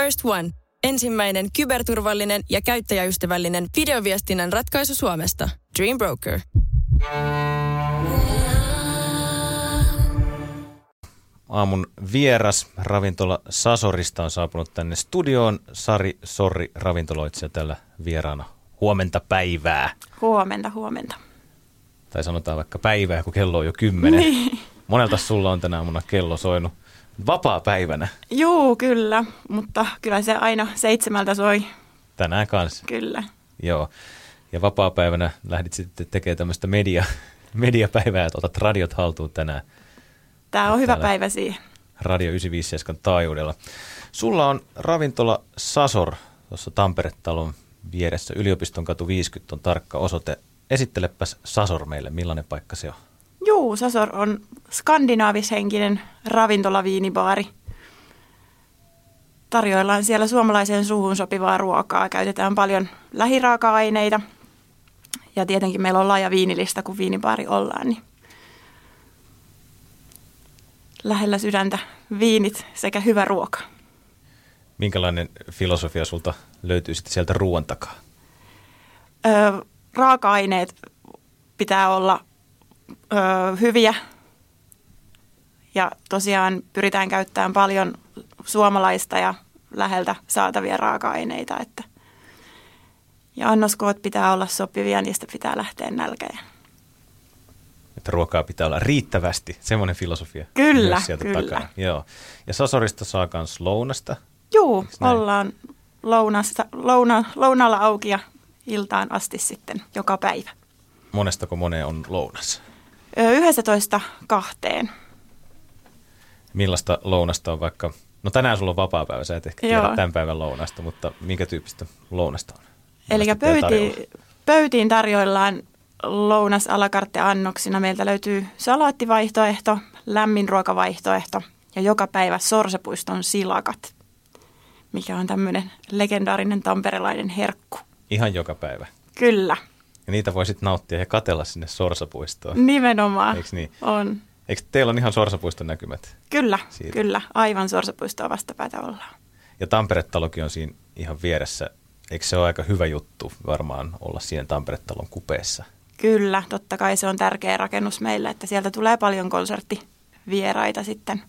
First One. Ensimmäinen kyberturvallinen ja käyttäjäystävällinen videoviestinnän ratkaisu Suomesta. Dream Broker. Aamun vieras ravintola Sasorista on saapunut tänne studioon. Sari Sorri ravintoloitsija tällä vieraana. Huomenta päivää. Huomenta, huomenta. Tai sanotaan vaikka päivää, kun kello on jo kymmenen. Niin. Monelta sulla on tänä aamuna kello soinut vapaa päivänä Juu, kyllä, mutta kyllä se aina seitsemältä soi, tänään kanssa. kyllä. Joo. Ja vapaa-päivänä lähdit sitten tekemään tämmöistä media, mediapäivää, että otat radiot haltuun tänään Tämä on hyvä päivä siihen. Radio 957 taajuudella. Sulla on ravintola Sasor tuossa Tampere-talon vieressä. Yliopiston katu 50 on tarkka osoite. Esittelepäs Sasor meille, millainen paikka se on? Juu, Sasor on skandinaavishenkinen ravintolaviinibaari. Tarjoillaan siellä suomalaiseen suuhun sopivaa ruokaa. Käytetään paljon lähiraaka-aineita. Ja tietenkin meillä on laaja viinilista, kun viinibaari ollaan. Niin lähellä sydäntä viinit sekä hyvä ruoka. Minkälainen filosofia sulta löytyy sitten sieltä ruoan takaa? Ö, raaka-aineet pitää olla ö, hyviä ja tosiaan pyritään käyttämään paljon suomalaista ja läheltä saatavia raaka-aineita. Että ja annoskoot pitää olla sopivia, niistä pitää lähteä nälkäjä. Että ruokaa pitää olla riittävästi. Semmoinen filosofia. Kyllä, myös sieltä kyllä. Takana. Joo. Ja Sasorista saa myös lounasta. Näin? ollaan lounassa, louna, lounalla auki ja iltaan asti sitten joka päivä. Monestako moneen on lounas? Ö, 11 kahteen. Millaista lounasta on vaikka, no tänään sulla on vapaa-päivä, sä et ehkä tiedä Joo. tämän päivän lounasta, mutta minkä tyyppistä lounasta on? Eli tarjolla? pöytiin, pöytiin tarjoillaan lounas alakartte annoksina. Meiltä löytyy salaattivaihtoehto, lämmin ruokavaihtoehto ja joka päivä Sorsapuiston silakat, mikä on tämmöinen legendaarinen tamperelainen herkku. Ihan joka päivä. Kyllä, Ja niitä voi sitten nauttia ja katella sinne Sorsapuistoon. nimenomaan Eiks niin? on. Eikö teillä on ihan Sorsapuiston näkymät? Kyllä, Siitä. kyllä. Aivan Sorsapuistoa vastapäätä ollaan. Ja Tampere-talokin on siinä ihan vieressä. Eikö se ole aika hyvä juttu varmaan olla siinä Tampere-talon kupeessa? Kyllä, totta kai se on tärkeä rakennus meille, että sieltä tulee paljon konserttivieraita sitten.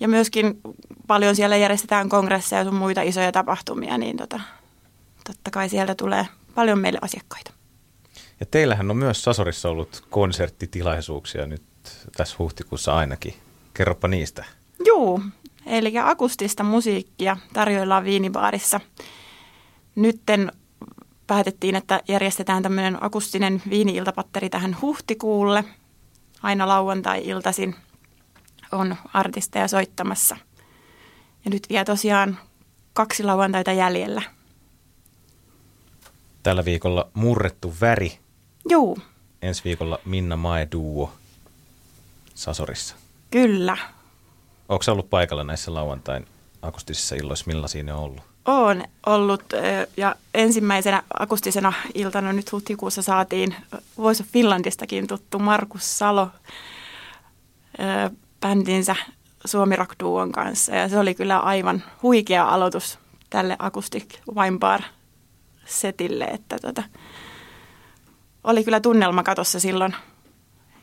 Ja myöskin paljon siellä järjestetään kongresseja ja sun muita isoja tapahtumia, niin tota, totta kai sieltä tulee paljon meille asiakkaita. Ja teillähän on myös Sasorissa ollut konserttitilaisuuksia nyt tässä huhtikuussa ainakin. Kerropa niistä. Juu, eli akustista musiikkia tarjoillaan viinibaarissa. Nytten päätettiin, että järjestetään tämmöinen akustinen viini-iltapatteri tähän huhtikuulle. Aina lauantai-iltaisin on artisteja soittamassa. Ja nyt vielä tosiaan kaksi lauantaita jäljellä. Tällä viikolla Murrettu väri, Juu, ensi viikolla Minna Mae Duo Sasorissa. kyllä. Onko ollut paikalla näissä lauantain akustisissa illoissa, millaisia ne on ollut? Olen ollut ja ensimmäisenä akustisena iltana nyt huhtikuussa saatiin Voice of Finlandistakin tuttu Markus Salo bändinsä Suomi Rock Duon kanssa ja se oli kyllä aivan huikea aloitus tälle Acoustic Wine Bar setille, että tota, oli kyllä tunnelma katossa silloin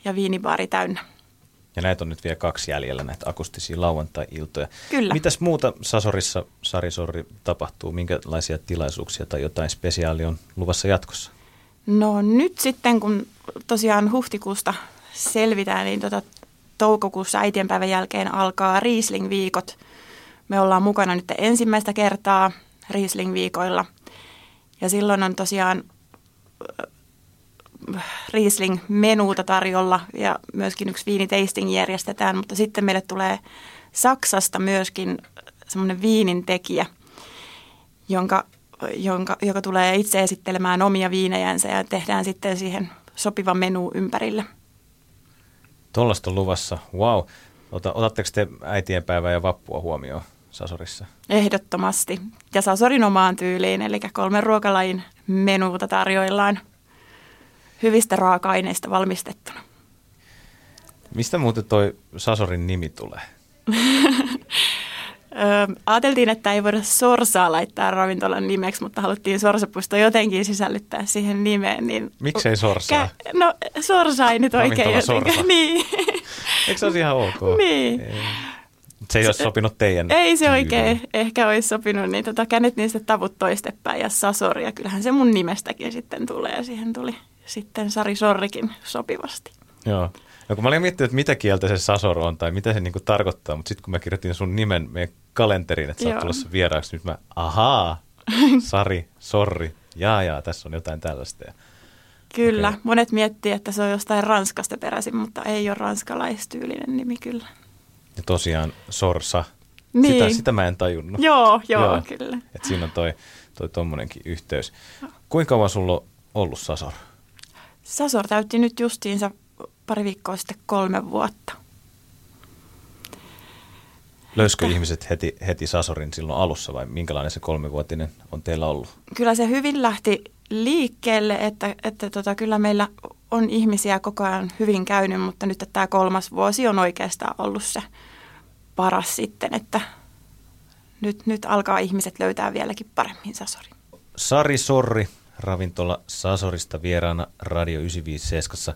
ja viinibaari täynnä. Ja näitä on nyt vielä kaksi jäljellä, näitä akustisia lauantai-iltoja. Kyllä. Mitäs muuta Sasorissa, Sari Sorri, tapahtuu? Minkälaisia tilaisuuksia tai jotain spesiaalia on luvassa jatkossa? No nyt sitten, kun tosiaan huhtikuusta selvitään, niin tota, toukokuussa äitienpäivän jälkeen alkaa Riesling-viikot. Me ollaan mukana nyt ensimmäistä kertaa Riesling-viikoilla. Ja silloin on tosiaan äh, Riesling-menuuta tarjolla ja myöskin yksi viinitasting järjestetään, mutta sitten meille tulee Saksasta myöskin semmoinen viinin tekijä, jonka, jonka, joka tulee itse esittelemään omia viinejänsä ja tehdään sitten siihen sopiva menu ympärille. Tuollaista luvassa. Wow. Ota, otatteko te äitienpäivää ja vappua huomioon Sasorissa? Ehdottomasti. Ja Sasorin omaan tyyliin, eli kolmen ruokalajin menuuta tarjoillaan hyvistä raaka-aineista valmistettuna. Mistä muuten toi Sasorin nimi tulee? Ajateltiin, että ei voida Sorsaa laittaa ravintolan nimeksi, mutta haluttiin Sorsapuisto jotenkin sisällyttää siihen nimeen. Niin Miksei Sorsaa? Kä- no Sorsa ei nyt oikein Ravintola jotenkin. Sorsa. Niin. Eikö se olisi ihan ok? Niin. Ei. Se ei olisi sopinut teidän Ei se tyyliin. oikein ehkä olisi sopinut, niin tota, käännettiin sitten tavut toistepäin ja Sasori. Ja kyllähän se mun nimestäkin sitten tulee ja siihen tuli sitten Sari Sorrikin sopivasti. Joo. No kun mä olin miettinyt, että mitä kieltä se Sasor on tai mitä se niinku tarkoittaa, mutta sitten kun mä kirjoitin sun nimen meidän kalenteriin, että sä oot tulossa vieraaksi, nyt mä, ahaa, Sari, sorri, jaa jaa, tässä on jotain tällaista. Ja Kyllä, Okei. monet miettii, että se on jostain Ranskasta peräisin, mutta ei ole ranskalaistyylinen nimi kyllä. Ja tosiaan Sorsa, Niin. sitä, sitä mä en tajunnut. Joo, joo, Joo. kyllä. Et siinä on toi, toi tommonenkin yhteys. Kuinka kauan sulla on ollut Sasor? Sasor täytti nyt justiinsa pari viikkoa sitten kolme vuotta. Löyskö Että- ihmiset heti, heti Sasorin silloin alussa vai minkälainen se kolmivuotinen on teillä ollut? Kyllä se hyvin lähti liikkeelle, että, että tota, kyllä meillä on ihmisiä koko ajan hyvin käynyt, mutta nyt tämä kolmas vuosi on oikeastaan ollut se paras sitten, että nyt, nyt alkaa ihmiset löytää vieläkin paremmin Sasorin. Sari Sorri, ravintola Sasorista vieraana Radio 957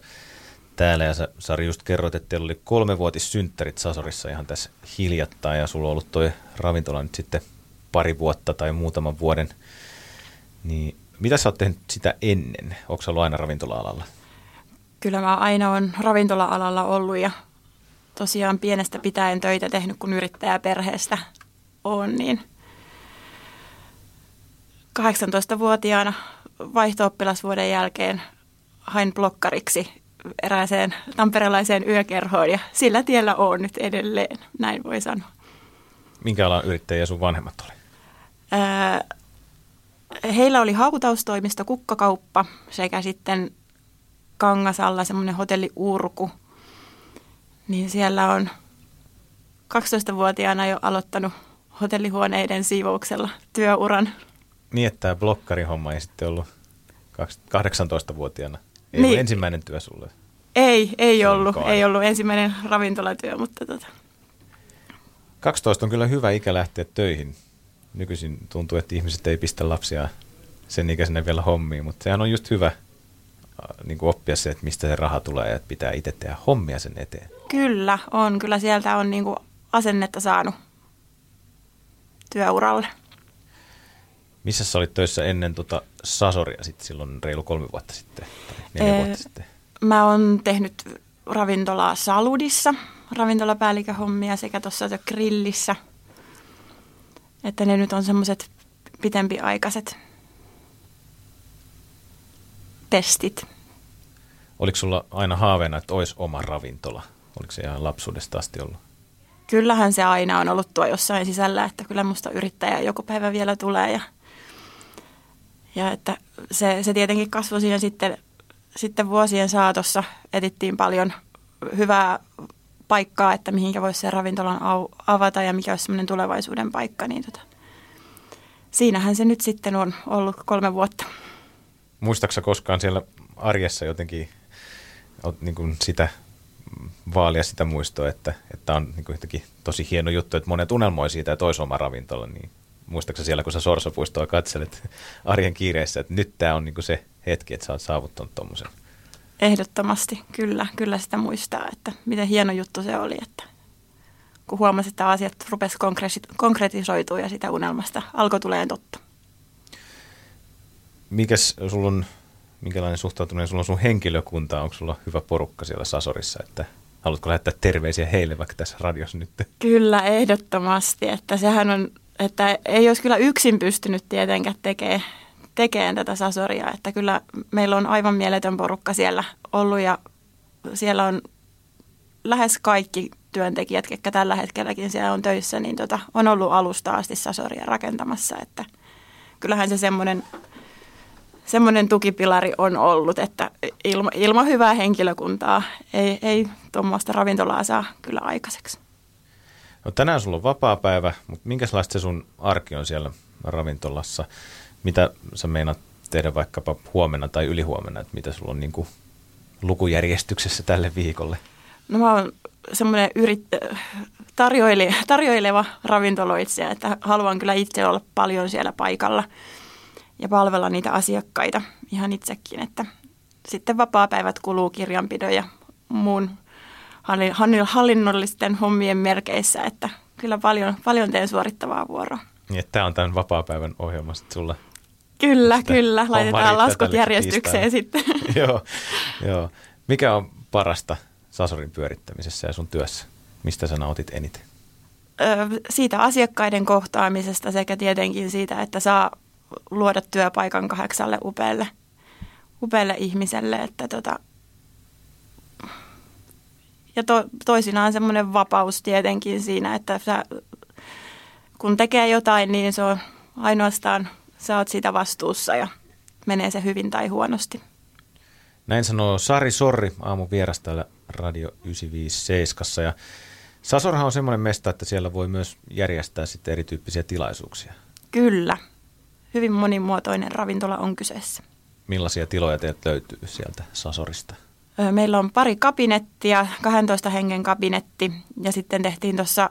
täällä. Ja sä, Sari just kerroit, että teillä oli kolmevuotissynttärit Sasorissa ihan tässä hiljattain ja sulla on ollut toi ravintola nyt sitten pari vuotta tai muutaman vuoden. Niin mitä sä oot tehnyt sitä ennen? Onko sä ollut aina ravintola-alalla? Kyllä mä aina on ravintola-alalla ollut ja tosiaan pienestä pitäen töitä tehnyt, kun yrittäjäperheestä on, niin 18-vuotiaana vaihto-oppilasvuoden jälkeen hain blokkariksi erääseen tamperelaiseen yökerhoon ja sillä tiellä on nyt edelleen, näin voi sanoa. Minkä alan yrittäjiä sun vanhemmat oli? Ää, heillä oli hautaustoimisto, kukkakauppa sekä sitten Kangasalla semmoinen hotelli Urku. Niin siellä on 12-vuotiaana jo aloittanut hotellihuoneiden siivouksella työuran. Niin, että tämä blokkarihomma ei sitten ollut kaks- 18-vuotiaana. Ei Niin. ollut ensimmäinen työ sulle. Ei, ei ollut, kai. ei ollut ensimmäinen ravintolatyö, mutta tota, 12 on kyllä hyvä ikä lähteä töihin. Nykyisin tuntuu, että ihmiset ei pistä lapsia sen ikäisenä vielä hommiin, mutta sehän on just hyvä niin kuin oppia se, että mistä se raha tulee ja että pitää itse tehdä hommia sen eteen. kyllä on, kyllä sieltä on niinku asennetta saanut työuralle. Missä sä olit töissä ennen tota Sasoria sitten silloin reilu kolme vuotta sitten tai neljä Ee, vuotta sitten? Mä oon tehnyt ravintolaa Saludissa, ravintolapäälliköhommia sekä tuossa grillissä. Että ne nyt on semmoiset pitempiaikaiset testit. Oliko sulla aina haaveena, että olisi oma ravintola? Oliko se ihan lapsuudesta asti ollut? Kyllähän se aina on ollut tuo jossain sisällä, että kyllä musta yrittäjä joku päivä vielä tulee. Ja, ja että se, se tietenkin kasvoi siinä sitten, sitten vuosien saatossa. Etittiin paljon hyvää paikkaa, että mihinkä voisi se ravintolan au, avata ja mikä olisi semmoinen tulevaisuuden paikka. Niin tota, siinähän se nyt sitten on ollut kolme vuotta. Muistaaksä koskaan siellä arjessa jotenkin niin kuin sitä vaalia sitä muistoa, että, että on niin kuin jotenkin tosi hieno juttu, että monet unelmoi siitä, että olisi oma ravintola, niin muistaaksä siellä, kun sä Sorsapuistoa katselet arjen kiireessä, että nyt tämä on niin kuin se hetki, että sä oot saavuttanut tuommoisen. Ehdottomasti, kyllä, kyllä sitä muistaa, että miten hieno juttu se oli, että kun huomasi, että asiat rupesi konkresi- konkretisoitua ja sitä unelmasta alkoi tulemaan totta. Mikäs sulla on, minkälainen suhtautuminen sulla on sun henkilökuntaa? Onko sulla hyvä porukka siellä Sasorissa, että haluatko lähettää terveisiä heille vaikka tässä radiossa nyt? Kyllä, ehdottomasti, että sehän on, että ei olisi kyllä yksin pystynyt tietenkään tekemään, tekemään tätä Sasoria, että kyllä meillä on aivan mieletön porukka siellä ollut ja siellä on lähes kaikki työntekijät, ketkä tällä hetkelläkin siellä on töissä, niin tota, on ollut alusta asti Sasoria rakentamassa, että kyllähän se semmoinen semmoinen tukipilari on ollut, että ilma, ilman hyvää henkilökuntaa ei, ei tuommoista ravintolaa saa kyllä aikaiseksi. No tänään sulla on vapaa päivä, mutta minkälaista se sun arki on siellä ravintolassa? Mitä sä meinaat tehdä vaikkapa huomenna tai ylihuomenna, että mitä sulla on niin kuin lukujärjestyksessä tälle viikolle? No mä oon semmoinen yrit, tarjoile, tarjoileva ravintoloitsija, että haluan kyllä itse olla paljon siellä paikalla ja palvella niitä asiakkaita ihan itsekin, että sitten vapaa-päivät kuluu kirjanpidon ja muun hallinnollisten hommien merkeissä, että kyllä paljon, paljon teen suorittavaa vuoroa. Niin, tämä on tämän vapaa-päivän ohjelma sitten sulle. Kyllä, Sitä kyllä. Laitetaan laskut järjestykseen sitten. joo, joo. Mikä on parasta Sasorin pyörittämisessä ja sun työssä? Mistä sä nautit eniten? Öö, siitä asiakkaiden kohtaamisesta sekä tietenkin siitä, että saa luoda työpaikan kahdeksalle upealle, upealle ihmiselle. Että tota, ja to, toisinaan semmoinen vapaus tietenkin siinä, että sä, kun tekee jotain, niin se on ainoastaan, sä oot siitä vastuussa ja menee se hyvin tai huonosti. Näin sanoo Sari Sorri aamu vieras täällä Radio 957. Ja Sasorhan on semmoinen mesta, että siellä voi myös järjestää sitten erityyppisiä tilaisuuksia. Kyllä. Hyvin monimuotoinen ravintola on kyseessä. Millaisia tiloja teiltä löytyy sieltä Sasorista? Meillä on pari kabinettia, 12 hengen kabinetti ja sitten tehtiin tuossa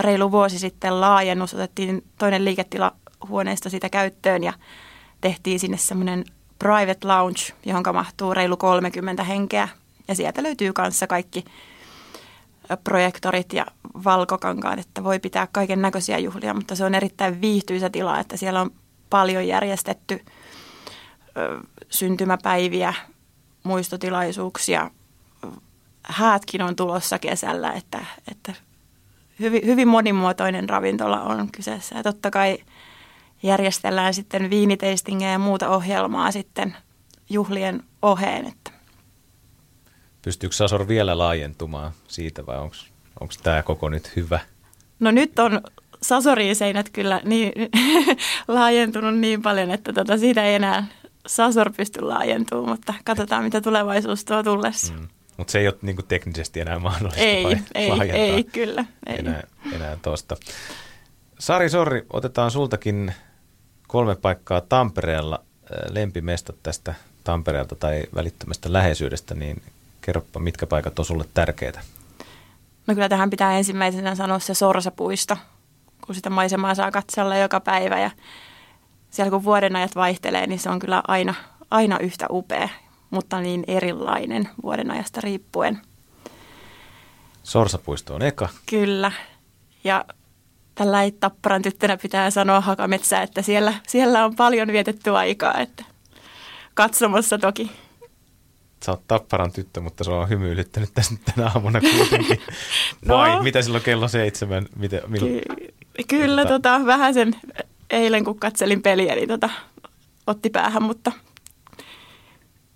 reilu vuosi sitten laajennus, otettiin toinen liiketila huoneesta sitä käyttöön ja tehtiin sinne semmoinen private lounge, johon mahtuu reilu 30 henkeä ja sieltä löytyy kanssa kaikki projektorit ja valkokankaat, että voi pitää kaiken näköisiä juhlia, mutta se on erittäin viihtyisä tila, että siellä on paljon järjestetty ö, syntymäpäiviä, muistotilaisuuksia. Häätkin on tulossa kesällä, että, että hyvin, hyvin monimuotoinen ravintola on kyseessä. Ja totta kai järjestellään sitten viiniteistingejä ja muuta ohjelmaa sitten juhlien oheen. Että. Pystyykö Sasor vielä laajentumaan siitä vai onko tämä koko nyt hyvä? No nyt on Sasorin seinät kyllä niin, laajentunut niin paljon, että tota, siitä ei enää Sasor pysty laajentumaan, mutta katsotaan mitä tulevaisuus tuo tullessa. Mm. Mutta se ei ole niinku teknisesti enää mahdollista ei, ei, ei, kyllä. Ei. Enää, enää tuosta. Sari Sorri, otetaan sultakin kolme paikkaa Tampereella, lempimestat tästä Tampereelta tai välittömästä läheisyydestä, niin kerropa, mitkä paikat on sulle tärkeitä? No kyllä tähän pitää ensimmäisenä sanoa se Sorsapuisto, kun sitä maisemaa saa katsella joka päivä ja siellä kun vuoden ajat vaihtelee, niin se on kyllä aina, aina yhtä upea, mutta niin erilainen vuoden ajasta riippuen. Sorsapuisto on eka. Kyllä. Ja tällä ei tapparan tyttönä pitää sanoa Hakametsä, että siellä, siellä on paljon vietetty aikaa, että katsomassa toki. Sä oot tapparan tyttö, mutta se on hymyilyttänyt tässä tänä aamuna kuitenkin. no, Vai mitä silloin kello seitsemän? Miten, mil... Ky- kyllä, tota, tota, vähän sen eilen kun katselin peliä, niin tota, otti päähän, mutta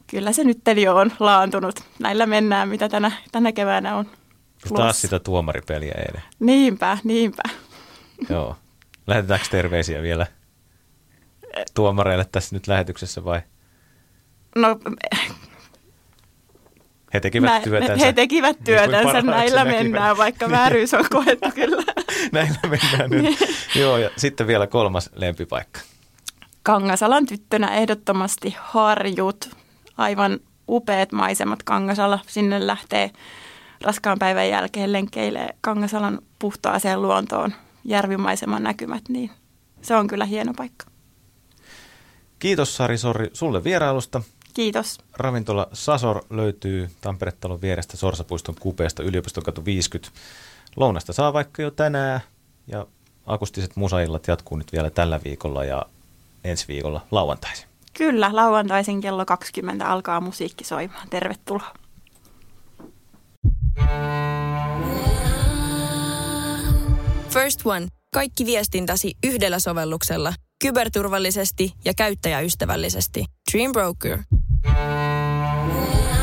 kyllä se nyt jo on laantunut. Näillä mennään, mitä tänä, tänä keväänä on. Taas sitä tuomaripeliä eilen. Niinpä, niinpä. Joo. Lähetetäänkö terveisiä vielä tuomareille tässä nyt lähetyksessä vai? No, he tekivät Nä, työtänsä. He tekivät niin työtänsä, niin näillä näkivät. mennään, vaikka vääryys on koettu kyllä. näillä mennään nyt. Niin. Joo, ja sitten vielä kolmas lempipaikka. Kangasalan tyttönä ehdottomasti harjut. Aivan upeat maisemat Kangasalla. Sinne lähtee raskaan päivän jälkeen lenkkeille Kangasalan puhtaaseen luontoon järvimaiseman näkymät, niin se on kyllä hieno paikka. Kiitos Sari Sorri sulle vierailusta. Kiitos. Ravintola Sasor löytyy Tampere-talon vierestä Sorsapuiston kupeesta yliopiston katu 50. Lounasta saa vaikka jo tänään ja akustiset musaillat jatkuu nyt vielä tällä viikolla ja ensi viikolla lauantaisin. Kyllä, lauantaisin kello 20 alkaa musiikki soimaan. Tervetuloa. First One. Kaikki viestintäsi yhdellä sovelluksella. Kyberturvallisesti ja käyttäjäystävällisesti. Dream Broker. Música